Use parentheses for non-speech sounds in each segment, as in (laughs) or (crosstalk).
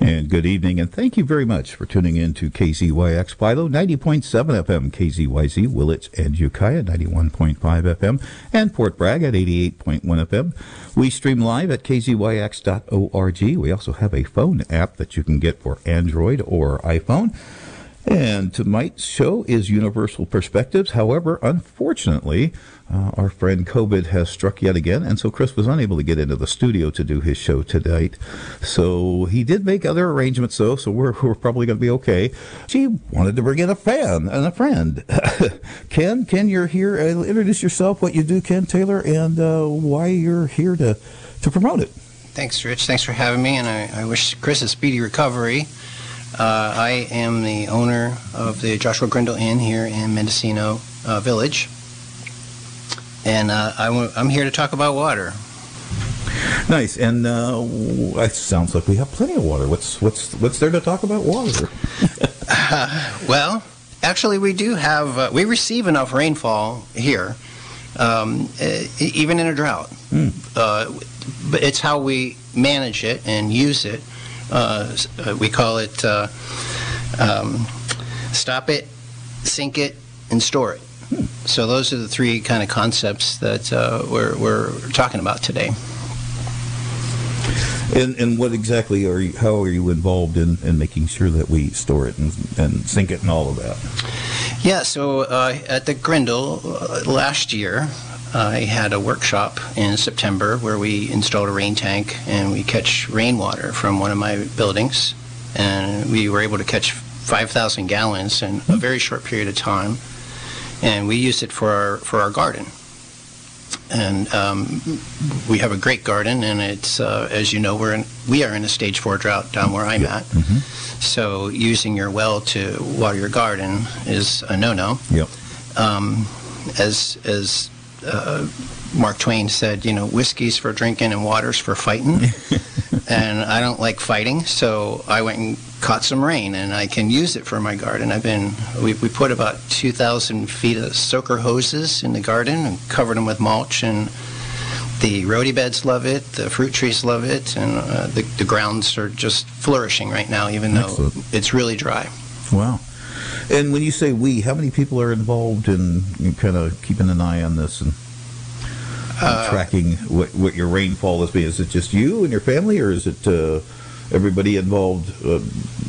And good evening, and thank you very much for tuning in to KZYX Philo, 90.7 FM, KZYZ, Willits and Ukiah, 91.5 FM, and Fort Bragg at 88.1 FM. We stream live at kzyx.org. We also have a phone app that you can get for Android or iPhone. And tonight's show is Universal Perspectives. However, unfortunately, uh, our friend COVID has struck yet again, and so Chris was unable to get into the studio to do his show tonight. So he did make other arrangements, though, so we're, we're probably going to be okay. She wanted to bring in a fan and a friend. (laughs) Ken, Ken, you're here. Uh, introduce yourself, what you do, Ken Taylor, and uh, why you're here to, to promote it. Thanks, Rich. Thanks for having me, and I, I wish Chris a speedy recovery. Uh, I am the owner of the Joshua Grindle Inn here in Mendocino uh, Village, and uh, I w- I'm here to talk about water. Nice, and uh, it sounds like we have plenty of water. What's what's what's there to talk about water? (laughs) well, actually, we do have. Uh, we receive enough rainfall here, um, even in a drought. Mm. but it's how we manage it and use it uh, uh, we call it uh, um, stop it, sink it, and store it. So those are the three kind of concepts that uh, we're, we're talking about today. And, and what exactly are you? How are you involved in, in making sure that we store it and, and sink it and all of that? Yeah. So uh, at the Grindle uh, last year, I had a workshop in September where we installed a rain tank and we catch rainwater from one of my buildings. And we were able to catch 5,000 gallons in a very short period of time. And we used it for our, for our garden. And um, we have a great garden, and it's uh, as you know we're in, we are in a stage four drought down where I'm at. Mm-hmm. So using your well to water your garden is a no-no. Yep. Um, as as uh, Mark Twain said, you know, whiskey's for drinking and water's for fighting. (laughs) and I don't like fighting, so I went and caught some rain, and I can use it for my garden. I've been, we, we put about 2,000 feet of soaker hoses in the garden and covered them with mulch, and the rhodie beds love it, the fruit trees love it, and uh, the, the grounds are just flourishing right now, even Excellent. though it's really dry. Wow. And when you say we, how many people are involved in, in kind of keeping an eye on this and, uh, tracking what, what your rainfall is being? Is it just you and your family, or is it uh, everybody involved? Uh,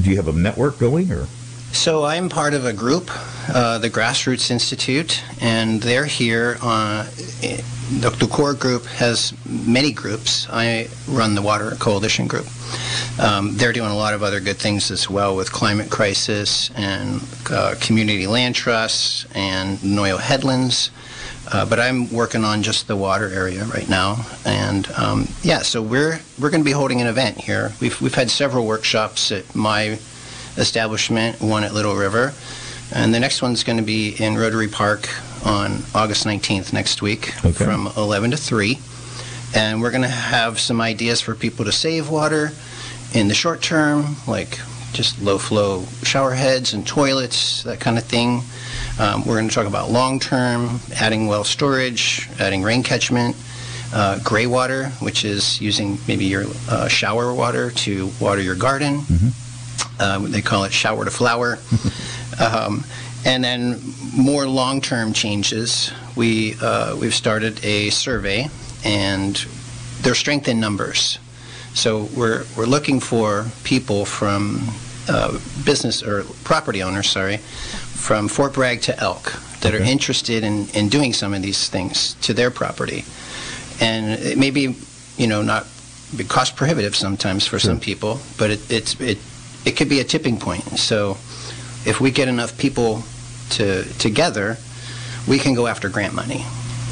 do you have a network going, or? So I'm part of a group, uh, the Grassroots Institute, and they're here. On, the, core group has many groups. I run the Water Coalition group. Um, they're doing a lot of other good things as well with climate crisis and uh, community land trusts and Noyo headlands. Uh, but I'm working on just the water area right now, and um, yeah, so we're we're going to be holding an event here. We've we've had several workshops at my establishment, one at Little River, and the next one's going to be in Rotary Park on August 19th next week okay. from 11 to 3, and we're going to have some ideas for people to save water in the short term, like just low flow shower heads and toilets, that kind of thing. Um, we're going to talk about long term, adding well storage, adding rain catchment, uh, gray water, which is using maybe your uh, shower water to water your garden. Mm-hmm. Uh, they call it shower to flower. (laughs) um, and then more long term changes. We, uh, we've started a survey, and there's strength in numbers. So we're, we're looking for people from uh, business or property owners, sorry, from Fort Bragg to Elk that okay. are interested in, in doing some of these things to their property. And it may be, you know, not be cost prohibitive sometimes for sure. some people, but it, it's, it, it could be a tipping point. So if we get enough people to, together, we can go after grant money.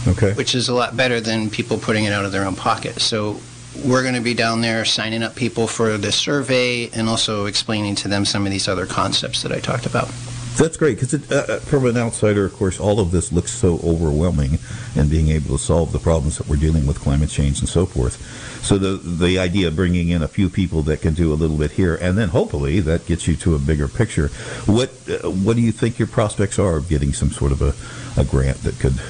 Okay. Which is a lot better than people putting it out of their own pocket. So we're going to be down there signing up people for the survey and also explaining to them some of these other concepts that I talked about. That's great because uh, uh, from an outsider, of course, all of this looks so overwhelming, and being able to solve the problems that we're dealing with, climate change and so forth. So the the idea of bringing in a few people that can do a little bit here, and then hopefully that gets you to a bigger picture. What uh, what do you think your prospects are of getting some sort of a, a grant that could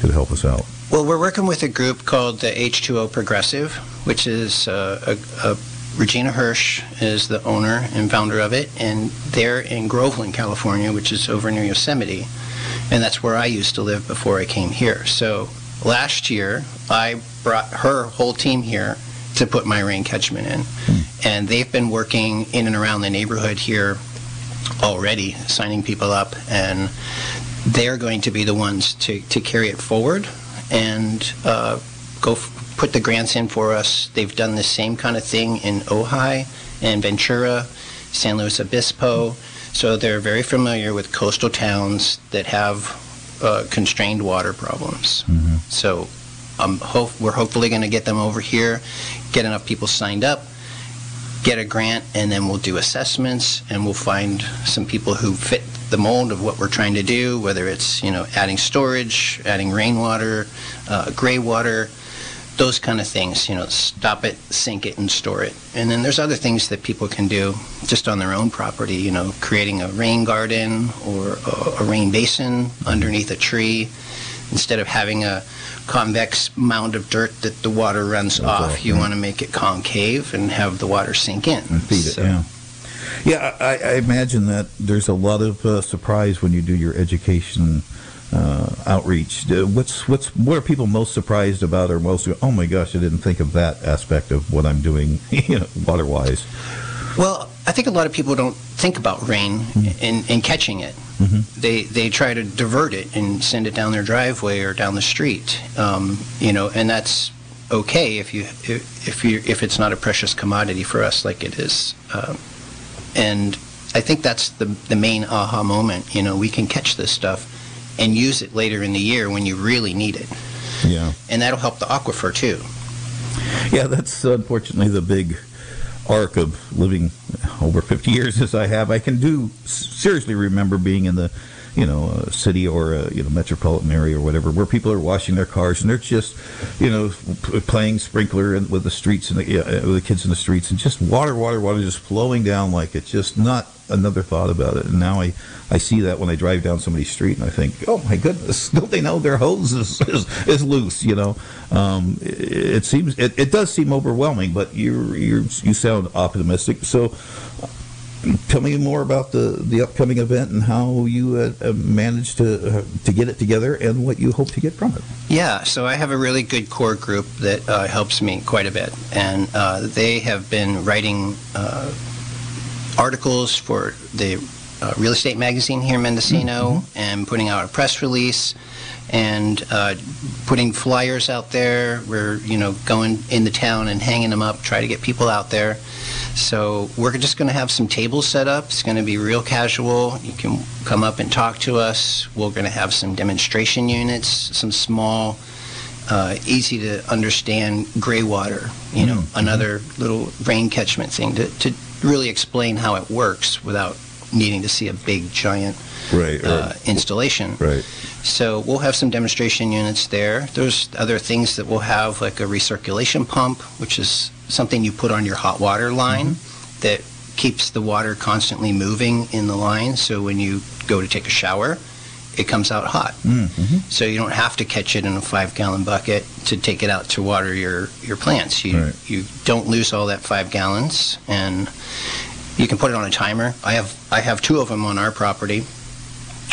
could help us out? Well, we're working with a group called the H2O Progressive, which is uh, a, a, Regina Hirsch is the owner and founder of it, and they're in Groveland, California, which is over near Yosemite, and that's where I used to live before I came here. So last year, I brought her whole team here to put my rain catchment in, and they've been working in and around the neighborhood here already, signing people up, and they're going to be the ones to, to carry it forward and uh, go f- put the grants in for us. They've done the same kind of thing in Ojai and Ventura, San Luis Obispo. So they're very familiar with coastal towns that have uh, constrained water problems. So um, hope, we're hopefully going to get them over here, get enough people signed up, get a grant, and then we'll do assessments, and we'll find some people who fit the mold of what we're trying to do, whether it's, you know, adding storage, adding rainwater, uh, gray water, those kind of things, you know, stop it, sink it, and store it. And then there's other things that people can do just on their own property, you know, creating a rain garden or a, a rain basin underneath a tree instead of having a convex mound of dirt that the water runs off. off, You right. want to make it concave and have the water sink in. and feed it. Yeah, yeah. I, I imagine that there's a lot of uh, surprise when you do your education uh, outreach. Uh, What's what's what are people most surprised about, or most? Oh my gosh, I didn't think of that aspect of what I'm doing, (laughs) you know, water wise. Well, I think a lot of people don't think about rain in, in catching it. They they try to divert it and send it down their driveway or down the street. Um, you know, and that's okay if you if, if you if it's not a precious commodity for us like it is. Um, and I think that's the the main aha moment. You know, we can catch this stuff and use it later in the year when you really need it, Yeah, and that'll help the aquifer too. yeah. That's unfortunately the big arc of living over 50 years as I have. I can do seriously remember being in the you know, a city or a you know metropolitan area or whatever, where people are washing their cars and they're just, you know, playing sprinkler in, with the streets and the, yeah, uh, with the kids in the streets and just water, water, water just flowing down like it's just not another thought about it. And now I, I see that when I drive down somebody's street and I think, oh my goodness, (laughs) don't they know their hose is, is, is loose? You know, um, it, it seems it, it does seem overwhelming, but you you sound optimistic. So tell me more about the, the upcoming event and how you uh, uh, managed to uh, to get it together and what you hope to get from it. Yeah, so I have a really good core group that uh, helps me quite a bit, and uh, they have been writing uh, articles for the uh, real estate magazine here in Mendocino and putting out a press release and uh, putting flyers out there. We're you know going in the town and hanging them up, try to get people out there. So we're just going to have some tables set up. It's going to be real casual. You can come up and talk to us. We're going to have some demonstration units, some small, uh, easy to understand gray water. You know, another little rain catchment thing to, to really explain how it works without needing to see a big giant Right. uh, installation. right. So we'll have some demonstration units there. There's other things that we'll have, like a recirculation pump, which is something you put on your hot water line that keeps the water constantly moving in the line. So when you go to take a shower, it comes out hot. Mm-hmm. So you don't have to catch it in a five gallon bucket to take it out to water your, your plants. You, Right. you don't lose all that five gallons and you can put it on a timer. I have, I have two of them on our property.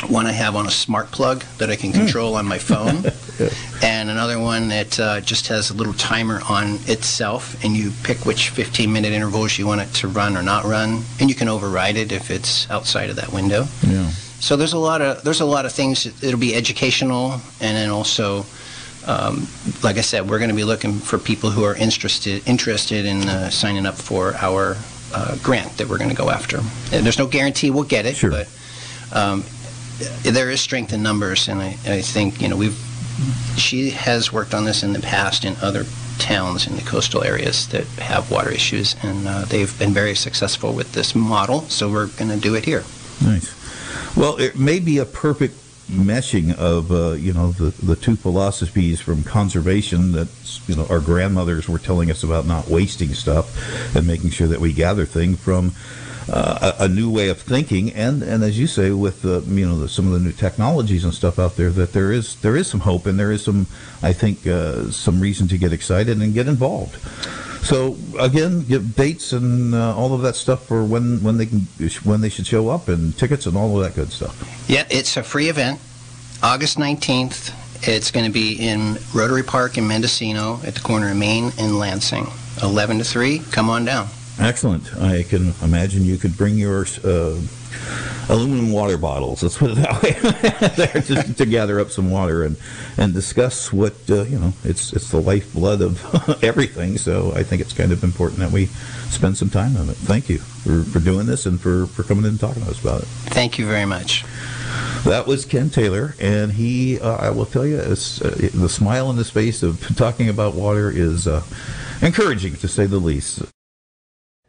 One I have on a smart plug that I can control on my phone, (laughs) and another one that uh, just has a little timer on itself, and you pick which 15 minute intervals you want it to run or not run, and you can override it if it's outside of that window. Yeah. So there's a lot of there's a lot of things. It'll be educational, and then also, um, like I said, we're going to be looking for people who are interested interested in uh, signing up for our uh, grant that we're going to go after. And there's no guarantee we'll get it, Sure. but um, there is strength in numbers, and I, I think you know we've. She has worked on this in the past in other towns in the coastal areas that have water issues, and uh, they've been very successful with this model. So we're going to do it here. Nice. Well, it may be a perfect meshing of uh, you know the the two philosophies from conservation that you know our grandmothers were telling us about not wasting stuff and making sure that we gather things from uh, a, a new way of thinking and and as you say with the you know the, some of the new technologies and stuff out there that there is there is some hope and there is some I think uh, some reason to get excited and get involved. So again, give dates and uh, all of that stuff for when when they can when they should show up and tickets and all of that good stuff. Yeah, it's a free event. August 19th. It's going to be in Rotary Park in Mendocino at the corner of Main and Lansing. 11 to 3. Come on down. Excellent. I can imagine you could bring your uh, aluminum water bottles. Let's put it that way. (laughs) there just to, gather up some water and and discuss what uh, you know. It's it's the lifeblood of (laughs) everything. So I think it's kind of important that we spend some time on it. Thank you for, for doing this and for for coming in and talking to us about it. Thank you very much. That was Ken Taylor, and he, uh, I will tell you, uh, the smile on his face of talking about water is uh, encouraging, to say the least.